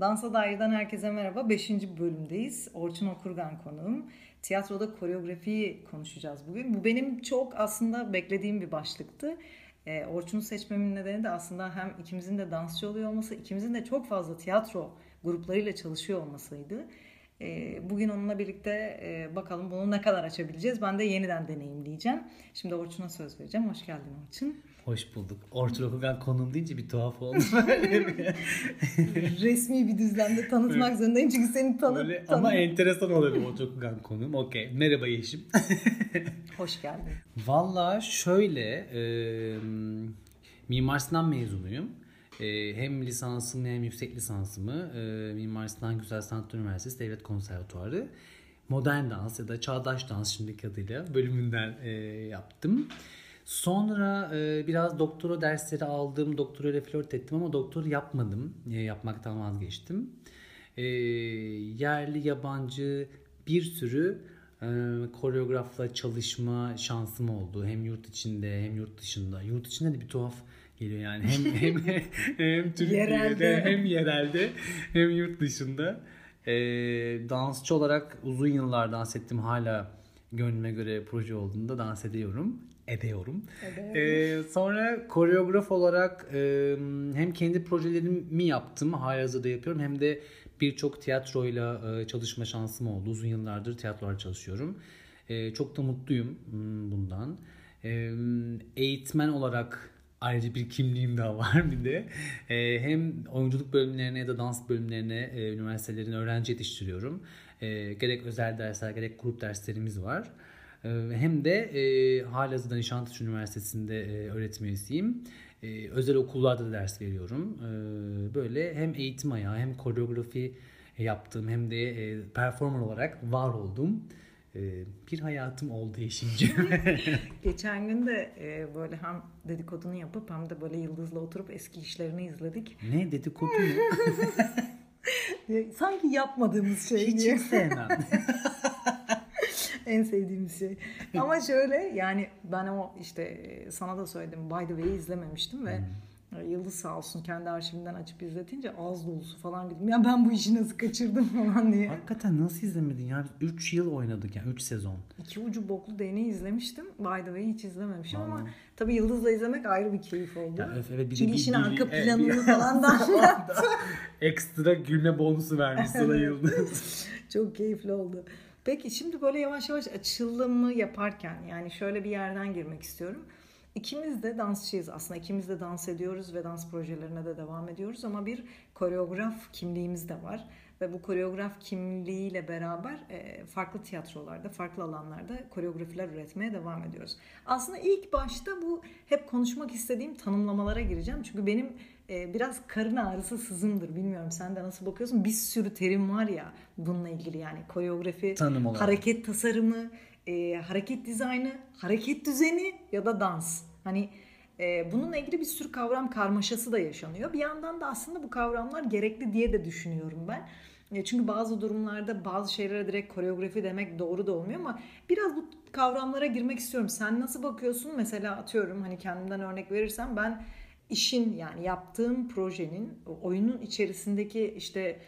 Dansa Dair'den herkese merhaba. Beşinci bölümdeyiz. Orçun Okurgan konuğum. Tiyatroda koreografiyi konuşacağız bugün. Bu benim çok aslında beklediğim bir başlıktı. Ee, Orçun'u seçmemin nedeni de aslında hem ikimizin de dansçı oluyor olması, ikimizin de çok fazla tiyatro gruplarıyla çalışıyor olmasıydı. Ee, bugün onunla birlikte e, bakalım bunu ne kadar açabileceğiz. Ben de yeniden deneyimleyeceğim. Şimdi Orçun'a söz vereceğim. Hoş geldin Orçun. Hoş bulduk. Orçun Okugan konum deyince bir tuhaf oldu. Resmi bir düzlemde tanıtmak zorundayım çünkü seni tanı Böyle, tanı- ama enteresan oluyor Orçun Okugan konum. Okey. Merhaba Yeşim. Hoş geldin. Valla şöyle e, Mimar Sinan mezunuyum. E, hem lisansımı hem yüksek lisansımı e, Mimar Sinan Güzel Sanatlar Üniversitesi Devlet Konservatuarı modern dans ya da çağdaş dans şimdiki adıyla bölümünden e, yaptım. Sonra e, biraz doktora dersleri aldım. Doktora ile flört ettim ama doktor yapmadım. E, yapmaktan vazgeçtim. E, yerli yabancı bir sürü e, koreografla çalışma şansım oldu. Hem yurt içinde hem yurt dışında. Yurt içinde de bir tuhaf geliyor yani. Hem hem hem Türkiye'de hem yerelde hem yurt dışında. E, dansçı olarak uzun yıllar dans ettim. Hala gönlüme göre proje olduğunda dans ediyorum. Ediyorum. Ee, sonra koreograf olarak e, hem kendi projelerimi yaptım, halihazırda yapıyorum hem de birçok tiyatroyla e, çalışma şansım oldu. Uzun yıllardır tiyatrolar çalışıyorum. E, çok da mutluyum hmm, bundan. E, eğitmen olarak ayrıca bir kimliğim daha var bir de. E, hem oyunculuk bölümlerine ya da dans bölümlerine e, üniversitelerin öğrenci yetiştiriyorum. E, gerek özel dersler gerek grup derslerimiz var. Ee, Hem de e, halihazırda Nişantaşı Üniversitesi'nde e, öğretim üyesiyim. E, özel okullarda da ders veriyorum. E, böyle hem eğitim ayağı hem koreografi yaptığım hem de e, performer olarak var olduğum e, bir hayatım oldu Yeşimciğim. Geçen gün de e, böyle hem dedikodunu yapıp hem de böyle Yıldız'la oturup eski işlerini izledik. ne dedikodu mu? Sanki yapmadığımız şey Hiç diye. sevmem. en sevdiğimiz şey. Ama şöyle yani ben o işte e, sana da söyledim By the Way'i izlememiştim ve Hmm. e, Yıldız sağ olsun kendi arşivinden açıp izletince ağız dolusu falan dedim. Ya ben bu işi nasıl kaçırdım falan diye. Hakikaten nasıl izlemedin ya? 3 yıl oynadık yani 3 sezon. İki ucu boklu değneği izlemiştim. By the way hiç izlememişim ama Vallahi. tabii Yıldız'la izlemek ayrı bir keyif oldu. Ya, evet, evet, biri Çünkü bir- işin arka evet, planını bir- falan da. Ekstra gülme bonusu vermiş sana Evet. Yıldız. Çok keyifli oldu. Peki şimdi böyle yavaş yavaş açılımı yaparken yani şöyle bir yerden girmek istiyorum. İkimiz de dansçıyız aslında. ikimiz de dans ediyoruz ve dans projelerine de devam ediyoruz ama bir koreograf kimliğimiz de var. Ve bu koreograf kimliğiyle beraber e, farklı tiyatrolarda, farklı alanlarda koreografiler üretmeye devam ediyoruz. Aslında ilk başta bu hep konuşmak istediğim tanımlamalara gireceğim. Çünkü benim e, biraz karın ağrısı sızımdır. Bilmiyorum sen de nasıl bakıyorsun? Bir sürü terim var ya bununla ilgili yani koreografi, Tanım olarak. hareket tasarımı, e, hareket dizaynı, hareket düzeni ya da dans. Hani e, bununla ilgili bir sürü kavram karmaşası da yaşanıyor. Bir yandan da aslında bu kavramlar gerekli diye de düşünüyorum ben. Çünkü bazı durumlarda bazı şeylere direkt koreografi demek doğru da olmuyor ama biraz bu kavramlara girmek istiyorum. Sen nasıl bakıyorsun? Mesela atıyorum hani kendimden örnek verirsem ben işin yani yaptığım projenin oyunun içerisindeki işte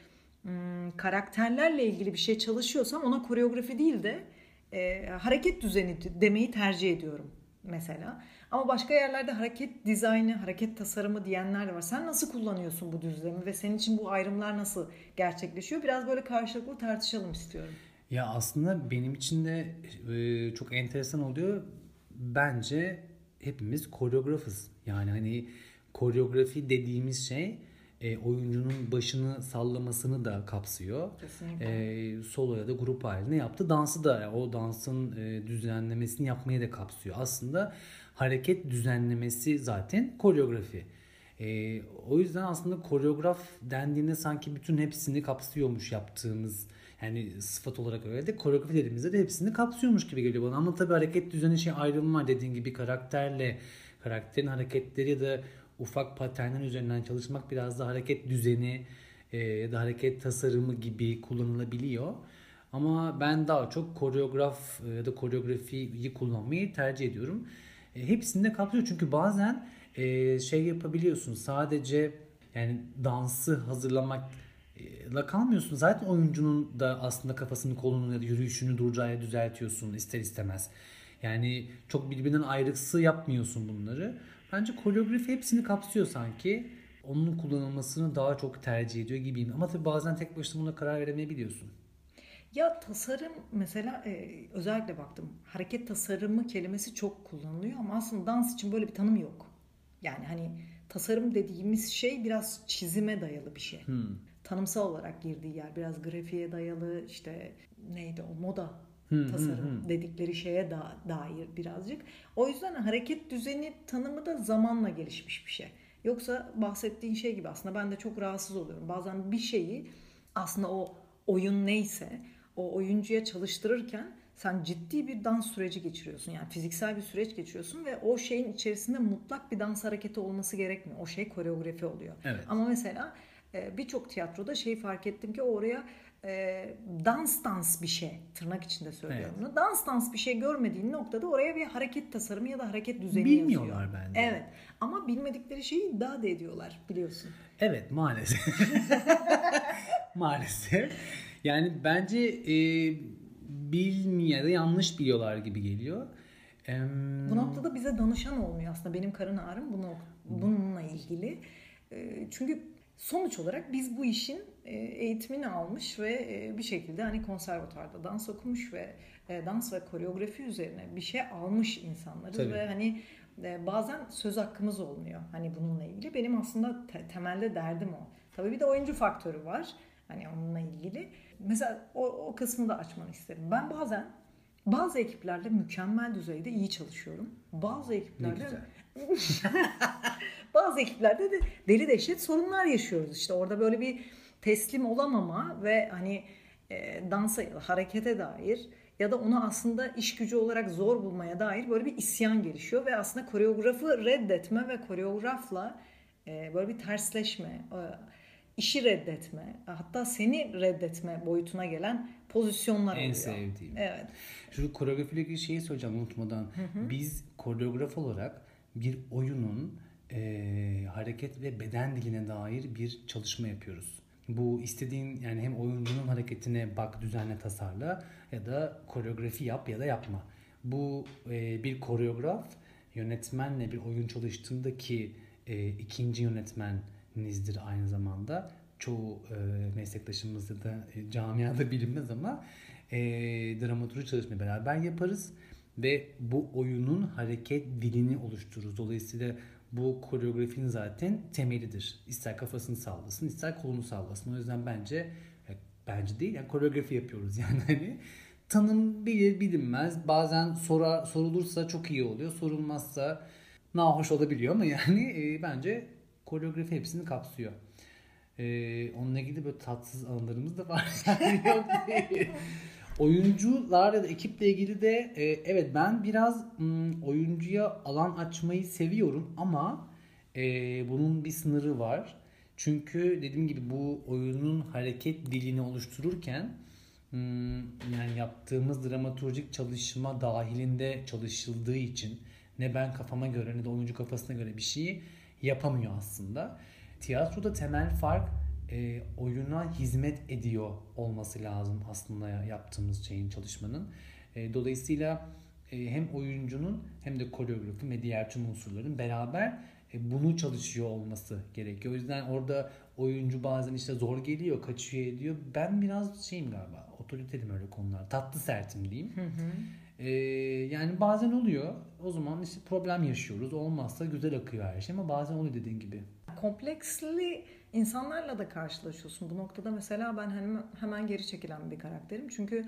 hmm, karakterlerle ilgili bir şey çalışıyorsam ona koreografi değil de e, hareket düzeni demeyi tercih ediyorum mesela. Ama başka yerlerde hareket dizaynı, hareket tasarımı diyenler de var. Sen nasıl kullanıyorsun bu düzlemi ve senin için bu ayrımlar nasıl gerçekleşiyor? Biraz böyle karşılıklı tartışalım istiyorum. Ya aslında benim için de e, çok enteresan oluyor. Bence hepimiz koreografız. Yani hani koreografi dediğimiz şey e, oyuncunun başını sallamasını da kapsıyor. Kesinlikle. E, solo ya da grup halinde yaptı. Dansı da o dansın e, düzenlemesini yapmayı da kapsıyor. Aslında hareket düzenlemesi zaten koreografi. E, o yüzden aslında koreograf dendiğinde sanki bütün hepsini kapsıyormuş yaptığımız yani sıfat olarak öyle de koreografi dediğimizde de hepsini kapsıyormuş gibi geliyor bana. Ama tabii hareket düzeni şey ayrımı var dediğin gibi karakterle karakterin hareketleri ya da ufak paternler üzerinden çalışmak biraz da hareket düzeni e, ya da hareket tasarımı gibi kullanılabiliyor. Ama ben daha çok koreograf e, ya da koreografiyi kullanmayı tercih ediyorum. E, hepsini de kapsıyor çünkü bazen e, şey yapabiliyorsun sadece yani dansı hazırlamak la kalmıyorsun. Zaten oyuncunun da aslında kafasını, kolunu ya da yürüyüşünü duracağı düzeltiyorsun ister istemez. Yani çok birbirinden ayrıksı yapmıyorsun bunları. Bence koreografi hepsini kapsıyor sanki. Onun kullanılmasını daha çok tercih ediyor gibiyim. Ama tabii bazen tek başına buna karar veremeyebiliyorsun. Ya tasarım mesela e, özellikle baktım hareket tasarımı kelimesi çok kullanılıyor ama aslında dans için böyle bir tanım yok. Yani hani tasarım dediğimiz şey biraz çizime dayalı bir şey. Hmm. Tanımsal olarak girdiği yer biraz grafiğe dayalı işte neydi o moda Hmm, tasarım hmm, dedikleri şeye da, dair birazcık. O yüzden hareket düzeni tanımı da zamanla gelişmiş bir şey. Yoksa bahsettiğin şey gibi aslında ben de çok rahatsız oluyorum. Bazen bir şeyi aslında o oyun neyse o oyuncuya çalıştırırken sen ciddi bir dans süreci geçiriyorsun. Yani fiziksel bir süreç geçiriyorsun ve o şeyin içerisinde mutlak bir dans hareketi olması gerekmiyor. O şey koreografi oluyor. Evet. Ama mesela e, birçok tiyatroda şeyi fark ettim ki oraya e, dans dans bir şey tırnak içinde söylüyorum Evet. bunu. Dans dans bir şey görmediğin noktada oraya bir hareket tasarımı ya da hareket düzeni Bilmiyorlar yazıyor. bence. Evet. Ama bilmedikleri şeyi iddia da ediyorlar biliyorsun. Evet maalesef. maalesef. Yani bence e, bilmiyor ya da yanlış biliyorlar gibi geliyor. Em, Bu noktada bize danışan olmuyor aslında benim karın ağrım bunu bununla ilgili. E, Çünkü sonuç olarak biz bu işin e, eğitimini almış ve e, bir şekilde hani konservatuarda dans okumuş ve e, dans ve koreografi üzerine bir şey almış insanlarız Tabii. ve hani e, bazen söz hakkımız olmuyor hani bununla ilgili. Benim aslında te- temelde derdim o. Tabii bir de oyuncu faktörü var hani onunla ilgili. Mesela o, o kısmı da açmanı isterim. Ben bazen bazı ekiplerle mükemmel düzeyde iyi çalışıyorum. Bazı güzel. bazı ekiplerde de deli dehşet sorunlar yaşıyoruz. İşte orada böyle bir teslim olamama ve hani e, dansa harekete dair ya da onu aslında iş gücü olarak zor bulmaya dair böyle bir isyan gelişiyor ve aslında koreografı reddetme ve koreografla e, böyle bir tersleşme, e, işi reddetme, hatta seni reddetme boyutuna gelen pozisyonlar En oluyor. sevdiğim. Evet. Şu koreografiyle ilgili şeyi söyleyeceğim unutmadan. Biz koreograf olarak bir oyunun e, hareket ve beden diline dair bir çalışma yapıyoruz. Bu istediğin yani hem oyuncunun hareketine bak, düzenle, tasarla ya da koreografi yap ya da yapma. Bu e, bir koreograf yönetmenle bir oyun çalıştığındaki e, ikinci yönetmeninizdir aynı zamanda. Çoğu e, meslektaşımızda da e, camiada bilinmez ama e, dramaturji çalışmayı beraber yaparız ve bu oyunun hareket dilini oluştururuz. Dolayısıyla bu koreografinin zaten temelidir. İster kafasını sallasın, ister kolunu sallasın. O yüzden bence e, bence değil yani koreografi yapıyoruz yani hani tanım bilir bilinmez. Bazen sora, sorulursa çok iyi oluyor. Sorulmazsa nahoş olabiliyor ama yani e, bence koreografi hepsini kapsıyor. Ee, onunla ilgili böyle tatsız anılarımız da var. Yani yok değil. Oyuncular ya da ekiple ilgili de e, evet ben biraz mm, oyuncuya alan açmayı seviyorum ama e, bunun bir sınırı var. Çünkü dediğim gibi bu oyunun hareket dilini oluştururken mm, yani yaptığımız dramaturjik çalışma dahilinde çalışıldığı için ne ben kafama göre ne de oyuncu kafasına göre bir şeyi yapamıyor aslında. Tiyatroda temel fark e, oyuna hizmet ediyor olması lazım aslında yaptığımız şeyin çalışmanın. E, dolayısıyla e, hem oyuncunun hem de koreografi ve diğer tüm unsurların beraber e, bunu çalışıyor olması gerekiyor. O yüzden orada oyuncu bazen işte zor geliyor, kaçıyor ediyor. Ben biraz şeyim galiba, otoriterim öyle konular. Tatlı sertim diyeyim. E, yani bazen oluyor. O zaman işte problem yaşıyoruz. Olmazsa güzel akıyor her şey ama bazen oluyor dediğin gibi. kompleksli insanlarla da karşılaşıyorsun. Bu noktada mesela ben hemen, hemen geri çekilen bir karakterim. Çünkü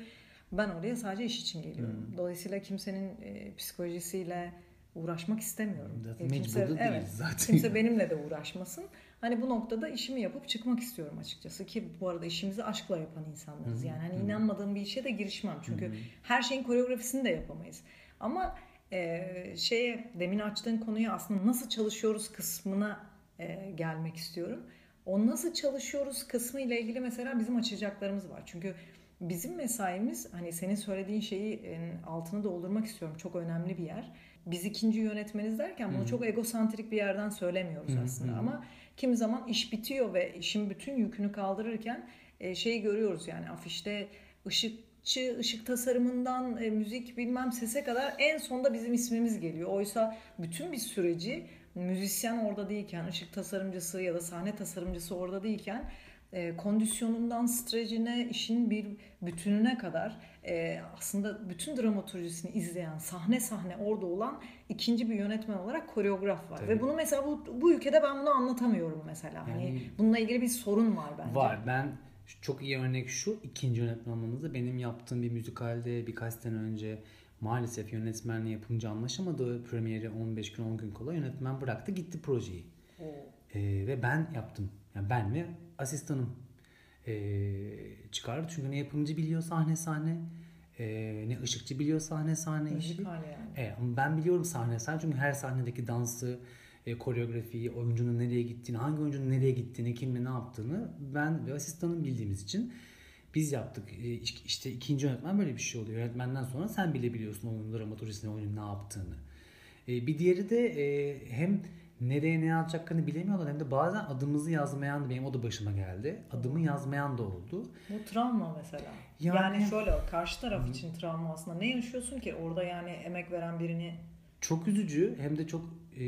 ben oraya sadece iş için geliyorum. Hmm. Dolayısıyla kimsenin e, psikolojisiyle uğraşmak istemiyorum. Zaten E, değiliz evet, zaten. Kimse benimle de uğraşmasın. Hani bu noktada işimi yapıp çıkmak istiyorum açıkçası ki bu arada işimizi aşkla yapan insanlarız. Yani hani inanmadığım bir işe de girişmem. Çünkü her şeyin koreografisini de yapamayız. Ama e, şeye demin açtığın konuya aslında nasıl çalışıyoruz kısmına e, gelmek istiyorum. O nasıl çalışıyoruz kısmı ile ilgili mesela bizim açacaklarımız var. Çünkü bizim mesaimiz hani senin söylediğin şeyi altını doldurmak istiyorum. Çok önemli bir yer. Biz ikinci yönetmeniz derken bunu Hı hı. çok egosantrik bir yerden söylemiyoruz Hı hı, aslında hı hı. ama Kimi zaman iş bitiyor ve işin bütün yükünü kaldırırken şeyi görüyoruz yani afişte ışıkçı, ışık tasarımından e, müzik bilmem sese kadar en sonda bizim ismimiz geliyor. Oysa bütün bir süreci müzisyen orada değilken, ışık tasarımcısı ya da sahne tasarımcısı orada değilken e, kondisyonundan strecine, işin bir bütününe kadar e, aslında bütün dramaturjisini izleyen, sahne sahne orada olan ikinci bir yönetmen olarak koreograf var. Tabii. Ve bunu mesela bu, bu ülkede ben bunu anlatamıyorum mesela. Hani yani, hani bununla ilgili bir sorun var bence. Var. Ben çok iyi örnek şu ikinci yönetmen olmanızda benim yaptığım bir müzikalde birkaç sene önce maalesef yönetmenle yapımcı anlaşamadı. Premieri 15 gün 10 gün kala yönetmen bıraktı gitti projeyi. Ee, ve ben yaptım. Yani ben ve asistanım ee, çıkardı. Çünkü ne yapımcı biliyor sahne sahne e, ne ışıkçı biliyor sahne sahne işi. Yani. Evet, ama ben biliyorum sahne sahne çünkü her sahnedeki dansı, e, koreografiyi, oyuncunun nereye gittiğini, hangi oyuncunun nereye gittiğini, kimle ne yaptığını ben ve asistanım bildiğimiz için biz yaptık. E, işte ikinci yönetmen böyle bir şey oluyor. Yönetmenden sonra sen bile biliyorsun oyunun dramaturjisini, oyunun ne yaptığını. E, bir diğeri de e, hem nereye ne yazacaklarını bilemiyorlar hem de bazen adımızı yazmayan da benim o da başıma geldi. Adımı yazmayan da oldu. Bu travma mesela. Yani, yani şöyle karşı taraf Hı. için travma aslında. Ne yaşıyorsun ki orada yani emek veren birini? Çok üzücü hem de çok e,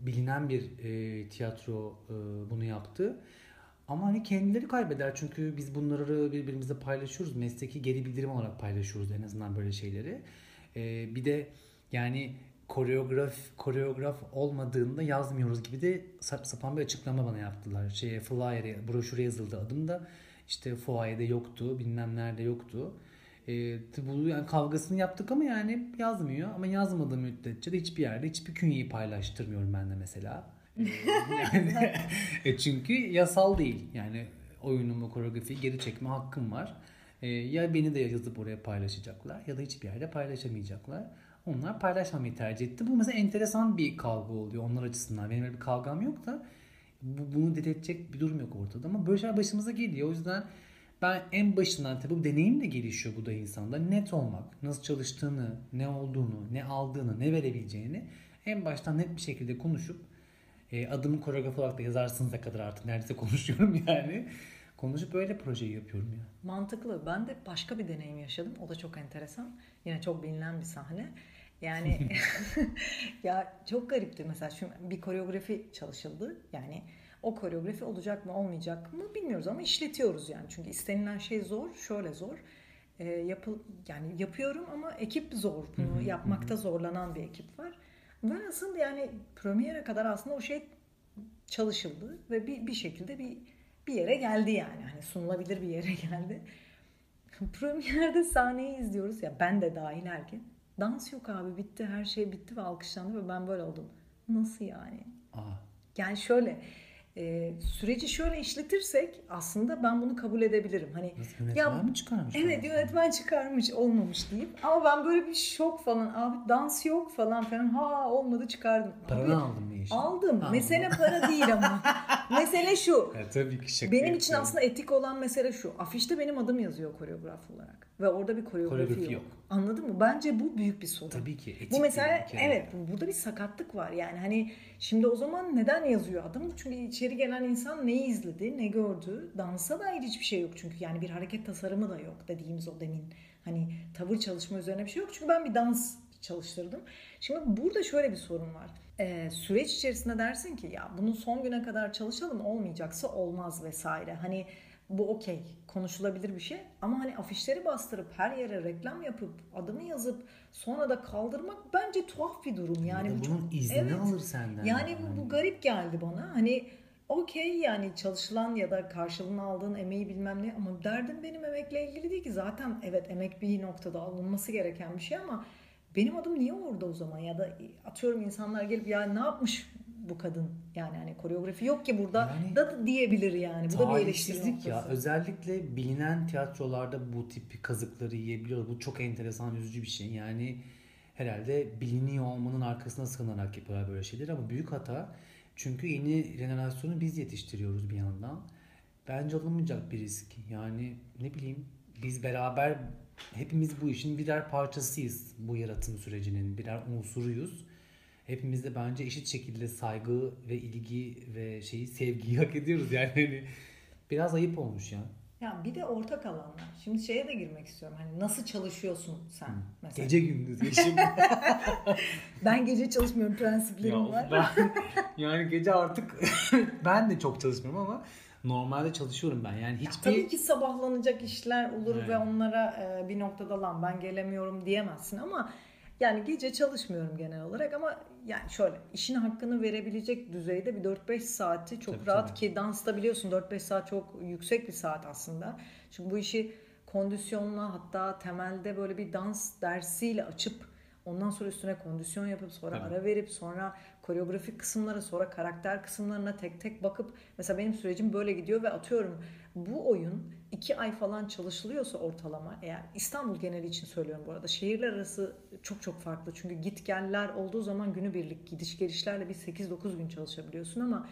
bilinen bir e, tiyatro e, bunu yaptı. Ama hani kendileri kaybeder çünkü biz bunları birbirimizle paylaşıyoruz. Mesleki geri bildirim olarak paylaşıyoruz en azından böyle şeyleri. E, bir de yani koreograf koreograf olmadığında yazmıyoruz gibi de sapan bir açıklama bana yaptılar. Şeye flyer'e broşüre yazıldı adım da işte fuayede yoktu bilmem nerede yoktu. E, bu yani kavgasını yaptık ama yani yazmıyor ama yazmadığı müddetçe de hiçbir yerde hiçbir künyeyi paylaştırmıyorum ben de mesela. E, yani e çünkü yasal değil. Yani oyunumu koreografiyi geri çekme hakkım var. E, ya beni de yazıp oraya paylaşacaklar ya da hiçbir yerde paylaşamayacaklar. Onlar paylaşmamayı tercih etti. Bu mesela enteresan bir kavga oluyor onlar açısından. Benim öyle bir kavgam yok da bu, bunu diretecek bir durum yok ortada. Ama böyle şeyler başımıza geliyor. O yüzden ben en başından tabii bu deneyim de gelişiyor bu da insanda. Net olmak, nasıl çalıştığını, ne olduğunu, ne aldığını, ne verebileceğini en baştan net bir şekilde konuşup e, adımı koreograf olarak da yazarsınız da kadar artık neredeyse konuşuyorum yani. Konuşup böyle projeyi yapıyorum ya. Mantıklı. Ben de başka bir deneyim yaşadım. O da çok enteresan. Yine çok bilinen bir sahne. Yani ya çok garipti mesela şu bir koreografi çalışıldı. Yani o koreografi olacak mı olmayacak mı bilmiyoruz ama işletiyoruz yani. Çünkü istenilen şey zor, şöyle zor. E, yapıl yani yapıyorum ama ekip zor. Bunu yapmakta zorlanan bir ekip var. Ve aslında yani premiere kadar aslında o şey çalışıldı ve bir, bir şekilde bir bir yere geldi yani. Hani sunulabilir bir yere geldi. Premierde sahneyi izliyoruz ya ben de dahil herkes. Dans yok abi bitti her şey bitti ve alkışlandı ve ben böyle oldum. Nasıl yani? Aa. Yani şöyle e, süreci şöyle işletirsek aslında ben bunu kabul edebilirim. Hani Nasıl, ya mi çıkarmış? Evet yönetmen çıkarmış olmamış deyip ama ben böyle bir şok falan abi dans yok falan falan ha olmadı çıkardım. Paranı aldın mı işi? Aldım. Ha, mesele para değil ama. mesele şu. Ya, tabii ki şaka Benim için aslında etik olan mesele şu. Afişte benim adım yazıyor koreograf olarak. Ve orada bir koreografi, koreografi yok. yok. Anladın mı? Bence bu büyük bir sorun. Tabii ki. Etik bu mesela evet burada bir sakatlık var. Yani hani şimdi o zaman neden yazıyor adım? Çünkü içeri gelen insan neyi izledi, ne gördü? Dansa dair hiçbir şey yok çünkü. Yani bir hareket tasarımı da yok dediğimiz o demin. Hani tavır çalışma üzerine bir şey yok. Çünkü ben bir dans çalıştırdım. Şimdi burada şöyle bir sorun var. Ee, süreç içerisinde dersin ki ya bunun son güne kadar çalışalım olmayacaksa olmaz vesaire. Hani bu okey konuşulabilir bir şey. Ama hani afişleri bastırıp her yere reklam yapıp adımı yazıp sonra da kaldırmak bence tuhaf bir durum. Yani ya bu bunun çok izni evet, alır senden. Yani bu, bu garip geldi bana. Hani okey yani çalışılan ya da karşılığını aldığın emeği bilmem ne ama derdim benim emekle ilgili değil ki. Zaten evet emek bir noktada alınması gereken bir şey ama benim adım niye orada o zaman? Ya da atıyorum insanlar gelip ya ne yapmış bu kadın yani hani koreografi yok ki burada yani, da diyebilir yani. Bu da bir eleştiri ya. Özellikle bilinen tiyatrolarda bu tip kazıkları yiyebiliyor. Bu çok enteresan, üzücü bir şey. Yani herhalde biliniyor olmanın arkasına sığınarak yapıyorlar böyle şeyler ama büyük hata. Çünkü yeni jenerasyonu biz yetiştiriyoruz bir yandan. Bence alınmayacak bir risk. Yani ne bileyim biz beraber hepimiz bu işin birer parçasıyız. Bu yaratım sürecinin birer unsuruyuz hepimiz de bence eşit şekilde saygı ve ilgi ve şeyi sevgiyi hak ediyoruz yani hani biraz ayıp olmuş ya. Ya bir de ortak alanlar. Şimdi şeye de girmek istiyorum. Hani nasıl çalışıyorsun sen mesela? Gece gündüz eşim. Ben gece çalışmıyorum prensiplerim Ya var. ben, yani gece artık ben de çok çalışmıyorum ama normalde çalışıyorum ben. Yani hiçbir Tabii ki sabahlanacak işler olur Evet. ve onlara e, bir noktada lan ben gelemiyorum diyemezsin ama yani gece çalışmıyorum genel olarak ama yani şöyle işin hakkını verebilecek düzeyde bir 4-5 saati çok Tabii, rahat tabii. ki dansta biliyorsun 4-5 saat çok yüksek bir saat aslında. Çünkü bu işi kondisyonla hatta temelde böyle bir dans dersiyle açıp ondan sonra üstüne kondisyon yapıp sonra Tabii. ara verip sonra koreografik kısımlara sonra karakter kısımlarına tek tek bakıp mesela benim sürecim böyle gidiyor ve atıyorum bu oyun iki ay falan çalışılıyorsa ortalama eğer İstanbul geneli için söylüyorum bu arada şehirler arası çok çok farklı çünkü git geller olduğu zaman günübirlik gidiş gelişlerle bir 8-9 gün çalışabiliyorsun ama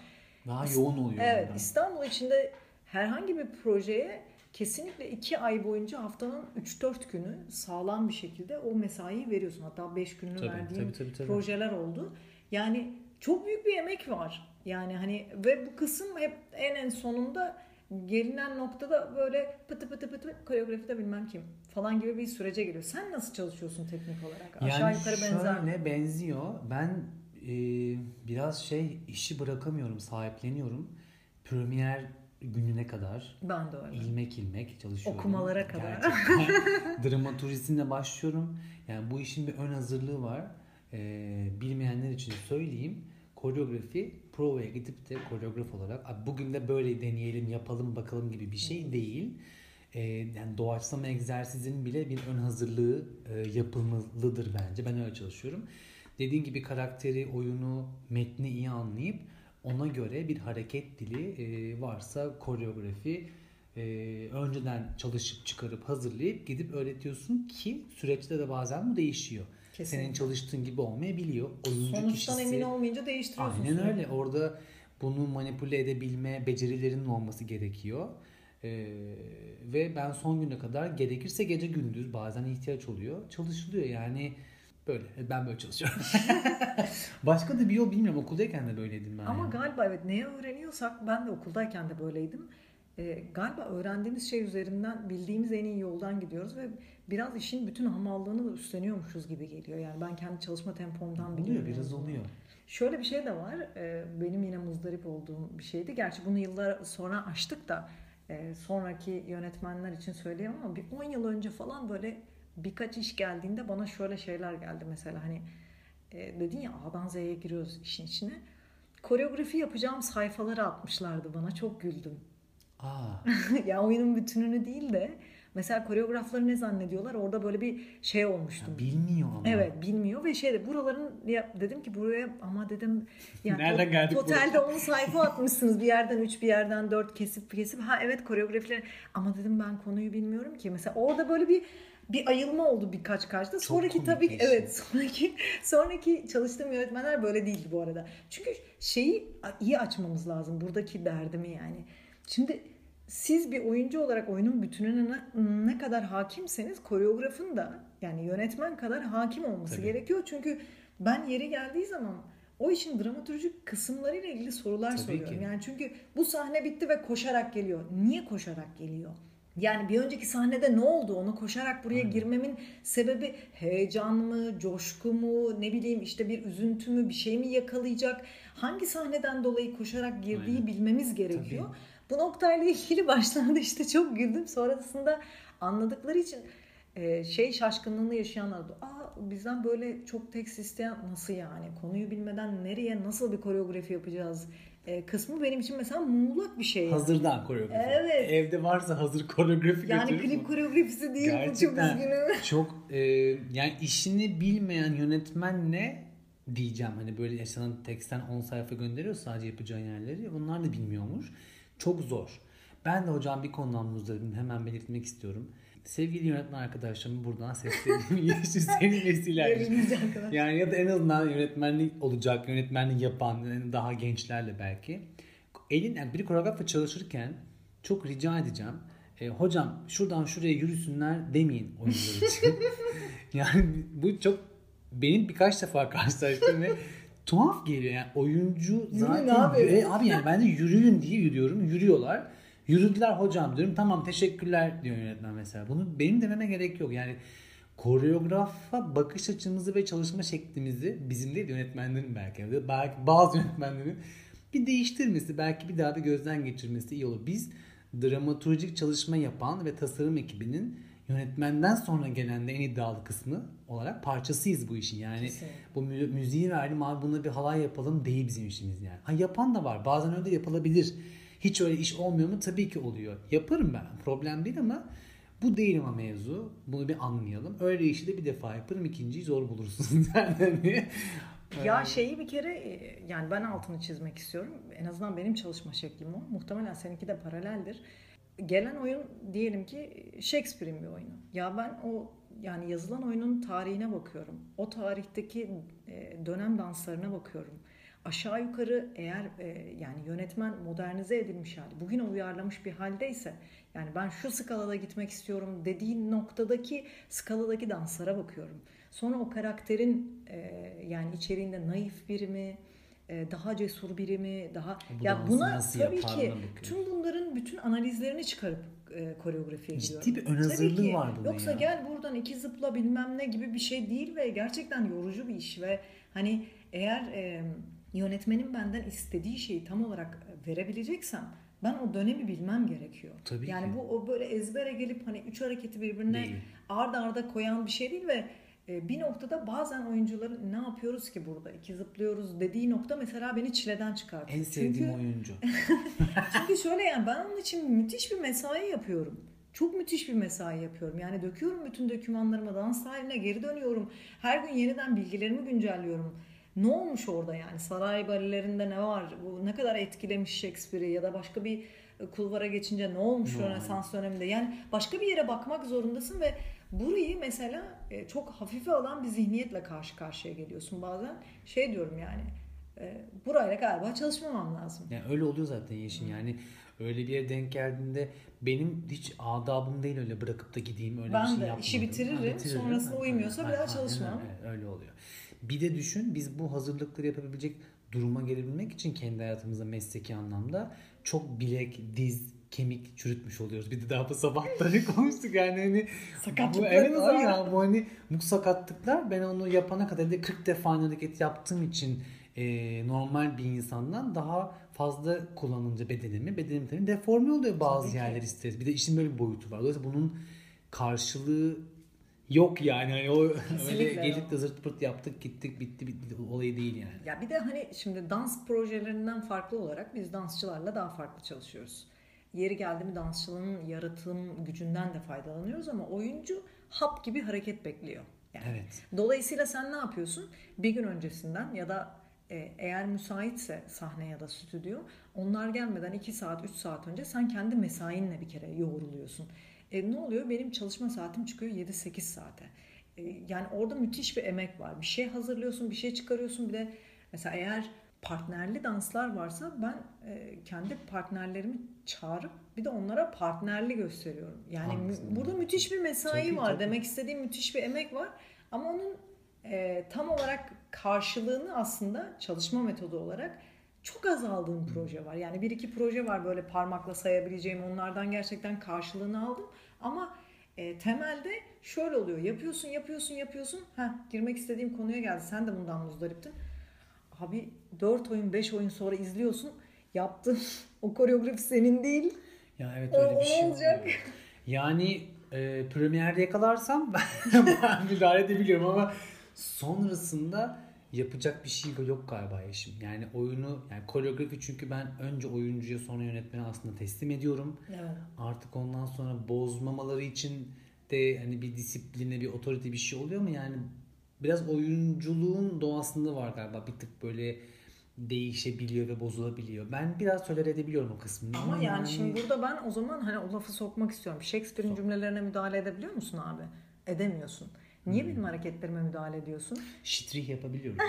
daha yoğun oluyor. Evet yani. İstanbul içinde herhangi bir projeye kesinlikle 2 ay boyunca haftanın 3-4 günü sağlam bir şekilde o mesaiyi veriyorsun. Hatta 5 gününü Tabii, verdiğim tabii, tabii, tabii. projeler oldu. Yani çok büyük bir emek var. Yani hani ve bu kısım hep en en sonunda gelinen noktada böyle pıtı pıtı pıtı koreografide bilmem kim falan gibi bir sürece giriyor. Sen nasıl çalışıyorsun teknik olarak? Aşağı Yani yukarı benzer mi? benziyor. Ben e, biraz şey işi bırakamıyorum, sahipleniyorum. Premier gününe kadar Ben de öyle. ilmek ilmek çalışıyorum. Okumalara kadar. Dramaturjisinde başlıyorum. Yani bu işin bir ön hazırlığı var. Ee, bilmeyenler için söyleyeyim. Koreografi provaya gidip de koreograf olarak "Abi bugün de böyle deneyelim yapalım bakalım gibi bir şey değil. Ee, yani doğaçlama egzersizinin bile bir ön hazırlığı e, yapılmalıdır bence. Ben öyle çalışıyorum. Dediğin gibi karakteri, oyunu, metni iyi anlayıp ona göre bir hareket dili e, varsa koreografi e, önceden çalışıp çıkarıp hazırlayıp gidip öğretiyorsun ki süreçte de bazen bu değişiyor. Kesinlikle. Senin çalıştığın gibi olmayabiliyor. Oyuncu Sonuçtan kişisi... emin olmayınca değiştiriyorsun. Aynen öyle. Orada bunu manipüle edebilme becerilerinin olması gerekiyor. Ee, ve ben son güne kadar gerekirse gece gündüz bazen ihtiyaç oluyor. Çalışılıyor yani böyle. Ben böyle çalışıyorum. Başka da bir yol bilmiyorum. Okuldayken de böyleydim ben. Ama yani. galiba evet neye öğreniyorsak ben de okuldayken de böyleydim. Ee, galiba öğrendiğimiz şey üzerinden bildiğimiz en iyi yoldan gidiyoruz ve biraz işin bütün hamallığını da üstleniyormuşuz gibi geliyor. Yani ben kendi çalışma tempomdan oluyor biliyorum. biraz yani. oluyor. Şöyle bir şey de var. e, Benim yine muzdarip olduğum bir şeydi. Gerçi bunu yıllar sonra açtık da e, sonraki yönetmenler için söyleyemem ama bir 10 yıl önce falan böyle birkaç iş geldiğinde bana şöyle şeyler geldi mesela hani e, dedin ya A'dan Z'ye giriyoruz işin içine. Koreografi yapacağım sayfaları atmışlardı bana çok güldüm. Aa, ya oyunun bütününü değil de mesela koreografları ne zannediyorlar orada böyle bir şey olmuştum. ya bilmiyor ama. Evet bilmiyor ve şeyde buraların ya dedim ki buraya ama dedim yani Nereden to- geldik Totalde 10 sayfa atmışsınız bir yerden 3 bir yerden 4 kesip kesip ha evet koreografiler ama dedim ben konuyu bilmiyorum ki mesela orada böyle bir bir ayılma oldu birkaç karşıda. Sonraki komik tabii ki şey. evet sonraki sonraki çalıştığım yönetmenler böyle değildi bu arada. Çünkü şeyi iyi açmamız lazım buradaki derdimi yani. Şimdi siz bir oyuncu olarak oyunun bütününe ne, kadar hakimseniz koreografın da yani yönetmen kadar hakim olması Tabii. gerekiyor. Çünkü ben yeri geldiği zaman o işin dramaturjik kısımlarıyla ilgili sorular Tabii soruyorum. ki. Yani çünkü bu sahne bitti ve koşarak geliyor. Niye koşarak geliyor? Yani bir önceki sahnede ne oldu? Ona koşarak buraya Aynen. girmemin sebebi heyecan mı, coşku mu, ne bileyim işte bir üzüntü mü, bir şey mi yakalayacak? Hangi sahneden dolayı koşarak girdiği Aynen. bilmemiz gerekiyor. Tabii. Bu noktayla ilgili başlarda işte çok güldüm. Sonrasında anladıkları için e, şey şaşkınlığını yaşayanlar oldu. Aa bizden böyle çok tekst isteyen nasıl yani? Konuyu bilmeden nereye nasıl bir koreografi yapacağız? E, kısmı benim için mesela muğlak bir şey. Hazırdan koreografi. Evet. Evde varsa hazır koreografi Yani klip koreografisi değil bu çok üzgünüm. çok e, yani işini bilmeyen yönetmenle diyeceğim hani böyle yaşanan teksten 10 sayfa gönderiyor sadece yapacağın yerleri bunlar da bilmiyormuş. Çok zor. Ben de hocam bir konudan muzdaribim hemen belirtmek istiyorum. Sevgili yönetmen arkadaşlarımı buradan sesleneyim. Yeşil senin vesilen. Yani ya da en azından yönetmenlik olacak, yönetmenlik yapan yani daha gençlerle belki. Elin, yani bir koreografla çalışırken çok rica edeceğim. E, hocam şuradan şuraya yürüsünler demeyin oyuncular için. yani bu çok benim birkaç defa karşılaştığım ve tuhaf geliyor. Yani oyuncu Yürüyün zaten abi. E, abi yani ben de yürüyün diye yürüyorum. Yürüyorlar. Yürüdüler hocam diyorum. Tamam teşekkürler diyor yönetmen mesela. Bunu benim dememe gerek yok. Yani koreografa bakış açımızı ve çalışma şeklimizi bizim değil yönetmenlerin belki da belki bazı yönetmenlerin bir değiştirmesi belki bir daha bir gözden geçirmesi iyi olur. Biz dramaturjik çalışma yapan ve tasarım ekibinin yönetmenden sonra gelen de en iddialı kısmı olarak parçasıyız bu işin. Yani Kesinlikle. bu mü- müziği verdim abi buna bir halay yapalım değil bizim işimiz yani. Ha yapan da var. Bazen öyle yapılabilir. Hiç öyle iş olmuyor mu? Tabii ki oluyor. Yaparım ben. Problem değil ama bu değil ama mevzu. Bunu bir anlayalım. Öyle işi de bir defa yaparım. ikinciyi zor bulursunuz. Yani hani, Ya şeyi bir kere yani ben altını çizmek istiyorum. En azından benim çalışma şeklim o. Muhtemelen seninki de paraleldir. Gelen oyun diyelim ki Shakespeare'in bir oyunu. Ya ben o yani yazılan oyunun tarihine bakıyorum. O tarihteki e, dönem danslarına bakıyorum. Aşağı yukarı eğer e, yani yönetmen modernize edilmiş hali, bugüne uyarlamış bir haldeyse yani ben şu skalada gitmek istiyorum dediğin noktadaki skaladaki danslara bakıyorum. Sonra o karakterin e, yani içeriğinde naif biri mi, daha cesur biri mi, daha Bu ya buna tabii ki tüm bunların bütün analizlerini çıkarıp e, koreografiye Ciddi giriyorum. bir ön hazırlığı ki. var bunun Yoksa ya. gel buradan iki zıpla bilmem ne gibi bir şey değil ve gerçekten yorucu bir iş ve hani eğer e, yönetmenin benden istediği şeyi tam olarak verebileceksem ben o dönemi bilmem gerekiyor. Tabii yani ki. bu o böyle ezbere gelip hani üç hareketi birbirine Değil. ard arda koyan bir şey değil ve e, bir noktada bazen oyuncuların ne yapıyoruz ki burada iki zıplıyoruz dediği nokta mesela beni çileden çıkartıyor. en sevdiğim Çünkü- oyuncu. çünkü şöyle yani ben onun için müthiş bir mesai yapıyorum. Çok müthiş bir mesai yapıyorum. Yani döküyorum bütün dokümanlarımı, dans haline geri dönüyorum. Her gün yeniden bilgilerimi güncelliyorum. Ne olmuş orada yani? Saray barilerinde ne var? Bu ne kadar etkilemiş Shakespeare'i ya da başka bir kulvara geçince ne olmuş Ne Rönesans döneminde? Yani başka bir yere bakmak zorundasın ve burayı mesela e, çok hafife alan bir zihniyetle karşı karşıya geliyorsun bazen. Şey diyorum yani e, burayla galiba çalışmamam lazım. Yani öyle oluyor zaten Yeşim. Yani öyle bir yere denk geldiğinde benim hiç adabım değil öyle bırakıp da gideyim öyle Ben bir şey de yapmadım. işi bitiririm, sonrasında uymuyorsa bir daha çalışmam. Evet, öyle oluyor. Bir de düşün biz bu hazırlıkları yapabilecek duruma gelebilmek için kendi hayatımızda mesleki anlamda çok bilek, diz, kemik çürütmüş oluyoruz. Bir de daha bu sabahları konuştuk yani hani bu, Sakatlıklarımız evet var. ya bu hani bu sakatlıklar ben onu yapana kadar de 40 defa aynı hareket yaptığım için e, normal bir insandan daha fazla kullanınca bedenimi bedenim tabii deforme oluyor bazı Tabii ki. yerler isteriz. Bir de işin böyle bir boyutu var. Dolayısıyla bunun karşılığı yok yani. Hani o öyle gelip de zırt pırt yaptık gittik bitti bitti olayı değil yani. Ya bir de hani şimdi dans projelerinden farklı olarak biz dansçılarla daha farklı çalışıyoruz. Yeri geldi mi dansçılığın yaratım gücünden de faydalanıyoruz ama oyuncu hap gibi hareket bekliyor. Yani Evet. Dolayısıyla sen ne yapıyorsun? Bir gün öncesinden ya da e, eğer müsaitse sahne ya da stüdyo onlar gelmeden 2 saat 3 saat önce sen kendi mesainle bir kere yoğruluyorsun. E, ne oluyor? Benim çalışma saatim çıkıyor 7-8 saate. E, yani orada müthiş bir emek var. Bir şey hazırlıyorsun, bir şey çıkarıyorsun. Bir de mesela eğer partnerli danslar varsa ben e, kendi partnerlerimi çağırıp bir de onlara partnerli gösteriyorum. Yani mü- burada müthiş bir mesai Tabii, var. tabii. Demek istediğim müthiş bir emek var. Ama onun e, tam olarak karşılığını aslında çalışma metodu olarak çok az aldığım proje var. Yani bir iki proje var böyle parmakla sayabileceğim. Onlardan gerçekten karşılığını aldım. Ama e, temelde şöyle oluyor. Yapıyorsun, yapıyorsun, yapıyorsun. Ha girmek istediğim konuya geldi. Sen de bundan muzdariptin. Abi 4 oyun, 5 oyun sonra izliyorsun. Yaptığın o koreografi senin değil. Ya evet öyle o bir şey olacak. oluyor. Yani e, premierde yakalarsam ben, müdahale edebiliyorum ama sonrasında yapacak bir şey yok galiba Yeşim. Yani oyunu yani koreografi çünkü ben önce oyuncuya sonra yönetmene aslında teslim ediyorum. Evet. Artık ondan sonra bozmamaları için de hani bir disipline bir otorite bir şey oluyor mu yani biraz oyunculuğun doğasında var galiba bir tık böyle değişebiliyor ve bozulabiliyor. Ben biraz tolere edebiliyorum o kısmını. Ama yani şimdi burada ben o zaman hani o lafı sokmak istiyorum. Shakespeare'in Sok. cümlelerine müdahale edebiliyor musun abi? Edemiyorsun. Niye benim hareketlerime müdahale ediyorsun? Şitrih yapabiliyorum.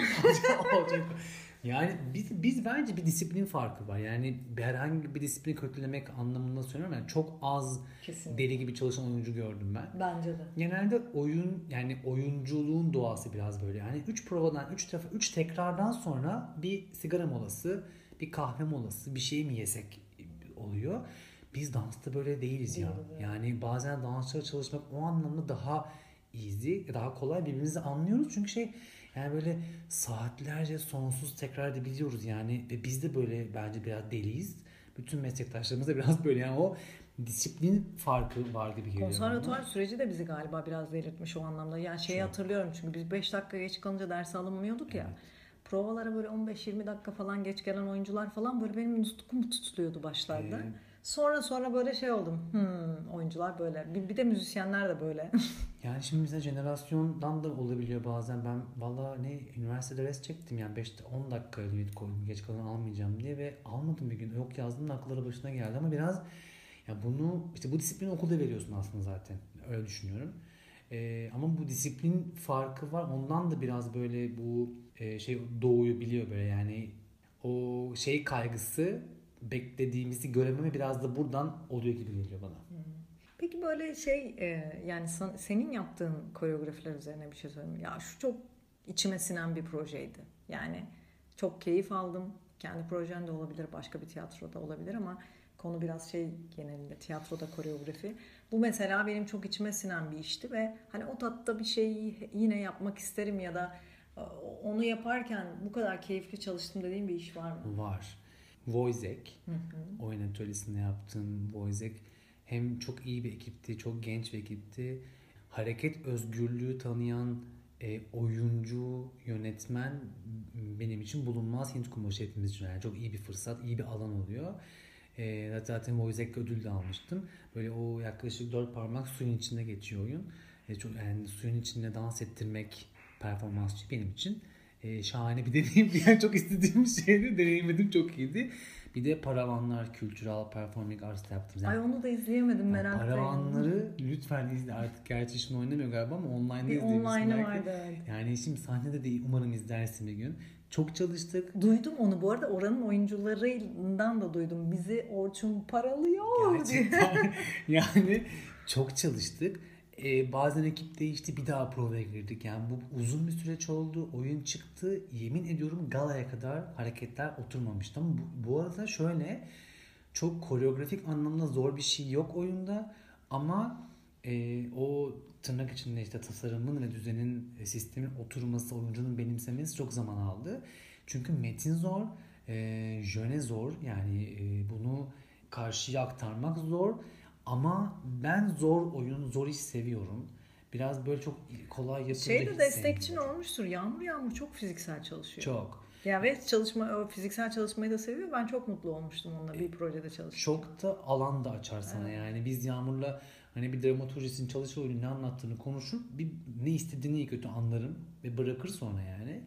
yani biz, biz bence bir disiplin farkı var. Yani herhangi bir disiplini kötülemek anlamında söylüyorum. Yani çok az Kesinlikle. deli gibi çalışan oyuncu gördüm ben. Bence de. Genelde oyun yani oyunculuğun doğası biraz böyle. Yani 3 provadan 3 defa 3 tekrardan sonra bir sigara molası, bir kahve molası, bir şey mi yesek oluyor. Biz dansta böyle değiliz ya. Değiliz, evet. Yani bazen dansçılarla çalışmak o anlamda daha easy, daha kolay birbirimizi anlıyoruz. Çünkü şey yani böyle saatlerce sonsuz tekrar edebiliyoruz yani ve biz de böyle bence biraz deliyiz. Bütün meslektaşlarımız da biraz böyle yani o disiplin farkı var gibi geliyor. bana. Konservatuvar süreci de bizi galiba biraz delirtmiş o anlamda. Yani şeyi Çok. hatırlıyorum çünkü biz 5 dakika geç kalınca ders alınmıyorduk ya. Provalara böyle 15-20 dakika falan geç gelen oyuncular falan böyle benim nutkum tutuluyordu başlarda. Evet. Sonra sonra böyle şey oldum. Hmm, oyuncular böyle. Bir, bir de müzisyenler de böyle. Yani şimdi mesela jenerasyondan da olabiliyor bazen. Ben valla ne üniversitede rest çektim yani 5 10 dakika limit koydum geç kalan almayacağım diye ve almadım bir gün. Yok yazdım da akılları başına geldi ama biraz ya bunu işte bu disiplini okulda veriyorsun aslında zaten. Öyle düşünüyorum. Ee, ama bu disiplin farkı var. Ondan da biraz böyle bu e, şey doğuyu biliyor böyle yani o şey kaygısı beklediğimizi görememe biraz da buradan oluyor gibi geliyor bana. Peki böyle şey e, yani senin yaptığın koreografiler üzerine bir şey söyleyeyim. Ya şu çok içime sinen bir projeydi. Yani çok keyif aldım. Kendi projen de olabilir, başka bir tiyatroda olabilir ama konu biraz şey genelinde tiyatroda koreografi. Bu mesela benim çok içime sinen bir işti ve hani o tatta bir şeyi yine yapmak isterim ya da e, onu yaparken bu kadar keyifli çalıştım dediğim bir iş var mı? Var. Voizek, oyun atölyesinde yaptığım Voizek hem çok iyi bir ekipti, çok genç bir ekipti. Hareket özgürlüğü tanıyan e, oyuncu, yönetmen benim için bulunmaz Hint kumaşı hepimiz için. Yani çok iyi bir fırsat, iyi bir alan oluyor. E, zaten Voizek ödül de almıştım. Böyle o yaklaşık dört parmak suyun içinde geçiyor oyun. E, çok, yani suyun içinde dans ettirmek performansçı benim için e, şahane bir deneyim. Yani çok istediğim bir şeydi. Deneyimledim çok iyiydi. Bir de Paravanlar Kültürel Performing Arts yaptım. Ay onu da izleyemedim Yani meraktayım. Paravanları lütfen izle. Artık gerçi şimdi oynamıyor galiba ama online'da Bir izleyebilirsin online'ı belki. vardı. Yani şimdi sahnede de umarım izlersin bir gün. Çok çalıştık. Duydum onu bu arada oranın oyuncularından da duydum. Bizi Orçun paralıyor. Gerçekten yani çok çalıştık. Ee, bazen ekip değişti bir daha provaya girdik. Yani bu uzun bir süreç oldu. Oyun çıktı. Yemin ediyorum galaya kadar hareketler oturmamıştı. Ama bu, bu arada şöyle çok koreografik anlamda zor bir şey yok oyunda. Ama e, o tırnak içinde işte tasarımın ve düzenin e, sistemin oturması, oyuncunun benimsemesi çok zaman aldı. Çünkü metin zor, e, jöne zor. Yani e, bunu karşıya aktarmak zor. Ama ben zor oyun, zor iş seviyorum. Biraz böyle çok kolay yapınca Şey de destekçin olmuştur. Yağmur Yağmur çok fiziksel çalışıyor. Çok. Ya ve çalışma o fiziksel çalışmayı da seviyor. Ben çok mutlu olmuştum onunla bir projede çalıştım. Çok da alan da açar sana yani. Biz Yağmur'la hani bir dramaturjistin çalışır oyunu ne anlattığını konuşur. Bir, ne istediğini iyi kötü anlarım ve bırakır sonra yani.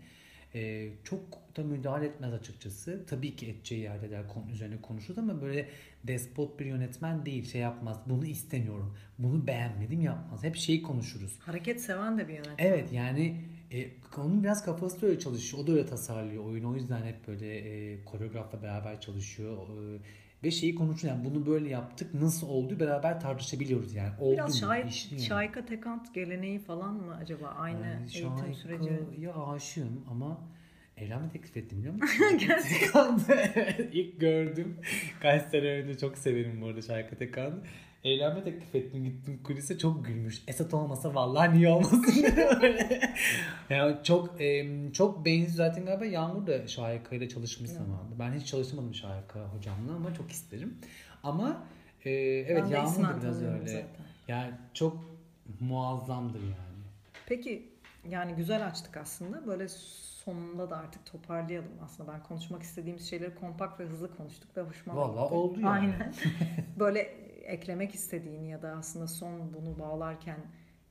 Ee, çok da müdahale etmez açıkçası. Tabii ki edeceği yerde der konu üzerine konuşur ama böyle despot bir yönetmen değil şey yapmaz. Bunu istemiyorum. Bunu beğenmedim yapmaz. Hep şeyi konuşuruz. Hareket seven de bir yönetmen. Evet yani e, onun biraz kafası da öyle çalışıyor. O da öyle tasarlıyor oyunu. O yüzden hep böyle e, koreografla beraber çalışıyor. E, ve şeyi konuşuyor. Yani bunu böyle yaptık. Nasıl oldu beraber tartışabiliyoruz yani. Oldu Biraz mu? İşte yani. Şahika Tekant geleneği falan mı acaba? Aynı Yani eğitim süreci. Şahika'ya aşığım ama evlenme teklif ettim biliyor musun? Gerçekten ilk gördüm. Kaç sene önce çok severim bu arada Şahika Tekan'ı. Evlenme teklif ettim gittim kulise çok gülmüş. Esat olmasa vallahi niye olmasın Böyle. yani çok em, çok benziyor zaten galiba Yağmur da Şahika ile çalışmış zamanında. Ben hiç çalışmadım Şahika hocamla ama çok isterim. Ama e, evet Ben Yağmur da biraz öyle. zaten. Yani çok muazzamdır yani. Peki yani güzel açtık aslında. Böyle sonunda da artık toparlayalım aslında. Ben konuşmak istediğimiz şeyleri kompakt ve hızlı konuştuk ve hoşuma Vallahi oldu yani. Aynen. Böyle eklemek istediğin ya da aslında son bunu bağlarken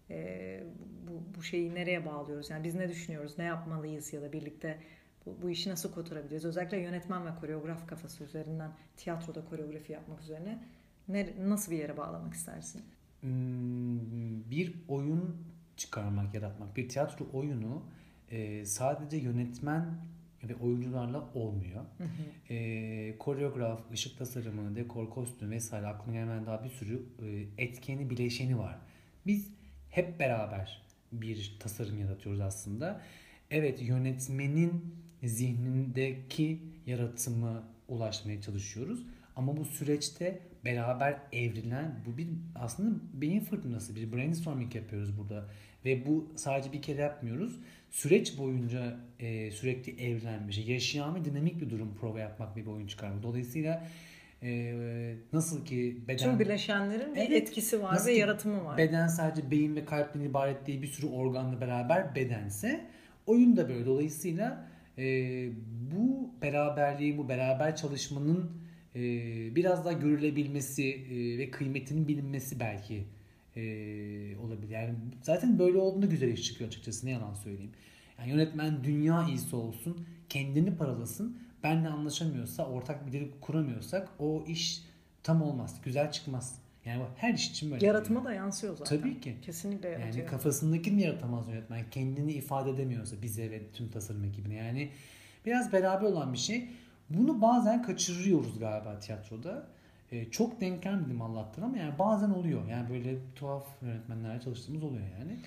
e, bu, bu şeyi nereye bağlıyoruz? Yani biz ne düşünüyoruz? Ne yapmalıyız ya da birlikte bu, bu işi nasıl kotarabiliriz? Özellikle yönetmen ve koreograf kafası üzerinden tiyatroda koreografi yapmak üzerine ne, nasıl bir yere bağlamak istersin? Hmm, bir oyun çıkarmak, yaratmak. Bir tiyatro oyunu e, sadece yönetmen ve oyuncularla olmuyor. E, koreograf, ışık tasarımı, dekor, kostüm vesaire aklıma gelen daha bir sürü e, etkeni, bileşeni var. Biz hep beraber bir tasarım yaratıyoruz aslında. Evet yönetmenin zihnindeki yaratımı ulaşmaya çalışıyoruz. Ama bu süreçte beraber evrilen bu bir aslında beyin fırtınası bir brainstorming yapıyoruz burada. Ve bu sadece bir kere yapmıyoruz. Süreç boyunca e, sürekli evrilen bir şey. Yaşayan ve dinamik bir durum prova yapmak bir oyun çıkarmak. Dolayısıyla e, nasıl ki beden... Tüm bileşenlerin bir Evet. etkisi var Nasıl ve yaratımı var. Beden sadece beyin ve kalpten ibaret değil bir sürü organla beraber bedense oyun da böyle. Dolayısıyla e, bu beraberliği, bu beraber çalışmanın e, biraz daha görülebilmesi e, ve kıymetinin bilinmesi belki e, olabilir. Yani zaten böyle olduğunda güzel iş çıkıyor açıkçası ne yalan söyleyeyim. Yani yönetmen dünya iyisi olsun, kendini paralasın. Benle anlaşamıyorsa, ortak bir dil kuramıyorsak o iş tam olmaz, güzel çıkmaz. Yani her iş için böyle. Yaratıma da yansıyor zaten. Tabii ki. Kesinlikle Yani yaratıyor. kafasındakini yaratamaz yönetmen. Kendini ifade edemiyorsa bize ve tüm tasarım ekibine. Yani biraz beraber olan bir şey. Bunu bazen kaçırıyoruz galiba tiyatroda. Ee, çok denk gelmedim Allah'tan ama yani bazen oluyor. Yani böyle tuhaf yönetmenlerle çalıştığımız oluyor yani.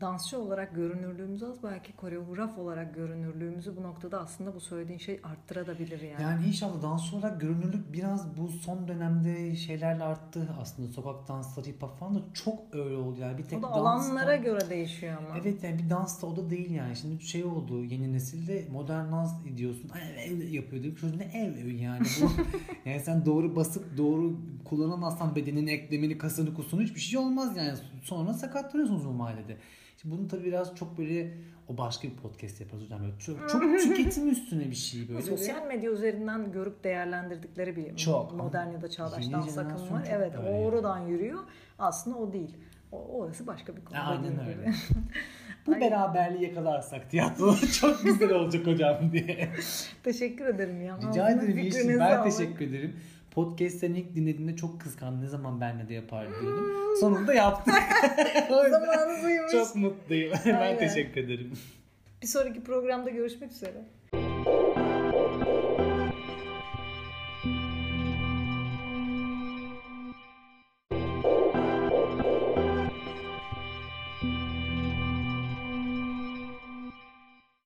Dansçı olarak görünürlüğümüz az belki koreograf olarak görünürlüğümüzü bu noktada aslında bu söylediğin şey arttırabilir yani. Yani inşallah dans olarak görünürlük biraz bu son dönemde şeylerle arttı aslında. Sokak dansları, hip hop falan da çok öyle oldu. Yani bir tek o da dansta- alanlara göre değişiyor ama. Evet yani bir dans da o da değil yani. Şimdi şey oldu yeni nesilde modern dans ediyorsun. Ay, ev yapıyor diyor. Çocuk ne ev ev yani bu. yani sen doğru basıp doğru kullanamazsan bedenini, eklemini, kasını, kusunu hiçbir şey olmaz yani. Sonra sakatlanıyorsun uzun mahallede. Şimdi bunu tabii biraz çok böyle o başka bir podcast yaparız hocam. Böyle çok, çok tüketim üstüne bir şey böyle. Sosyal medya üzerinden görüp değerlendirdikleri bir Çok. modern ya da çağdaş dans akımı var. Evet yani. oradan yürüyor. Aslında o değil. O, orası başka bir konu. Aynen öyle. gibi. Bu Ay. beraberliği yakalarsak tiyatroda çok güzel olacak hocam diye. Teşekkür ederim ya. Rica ederim fikrine Ben sağlık. teşekkür ederim. Podcast'ten ilk dinlediğimde çok kıskandım. Ne zaman benle de yapar diyordum. Sonunda yaptık. O yüzden Zamanı buymuş. çok mutluyum. ben Aynen. teşekkür ederim. Bir sonraki programda görüşmek üzere.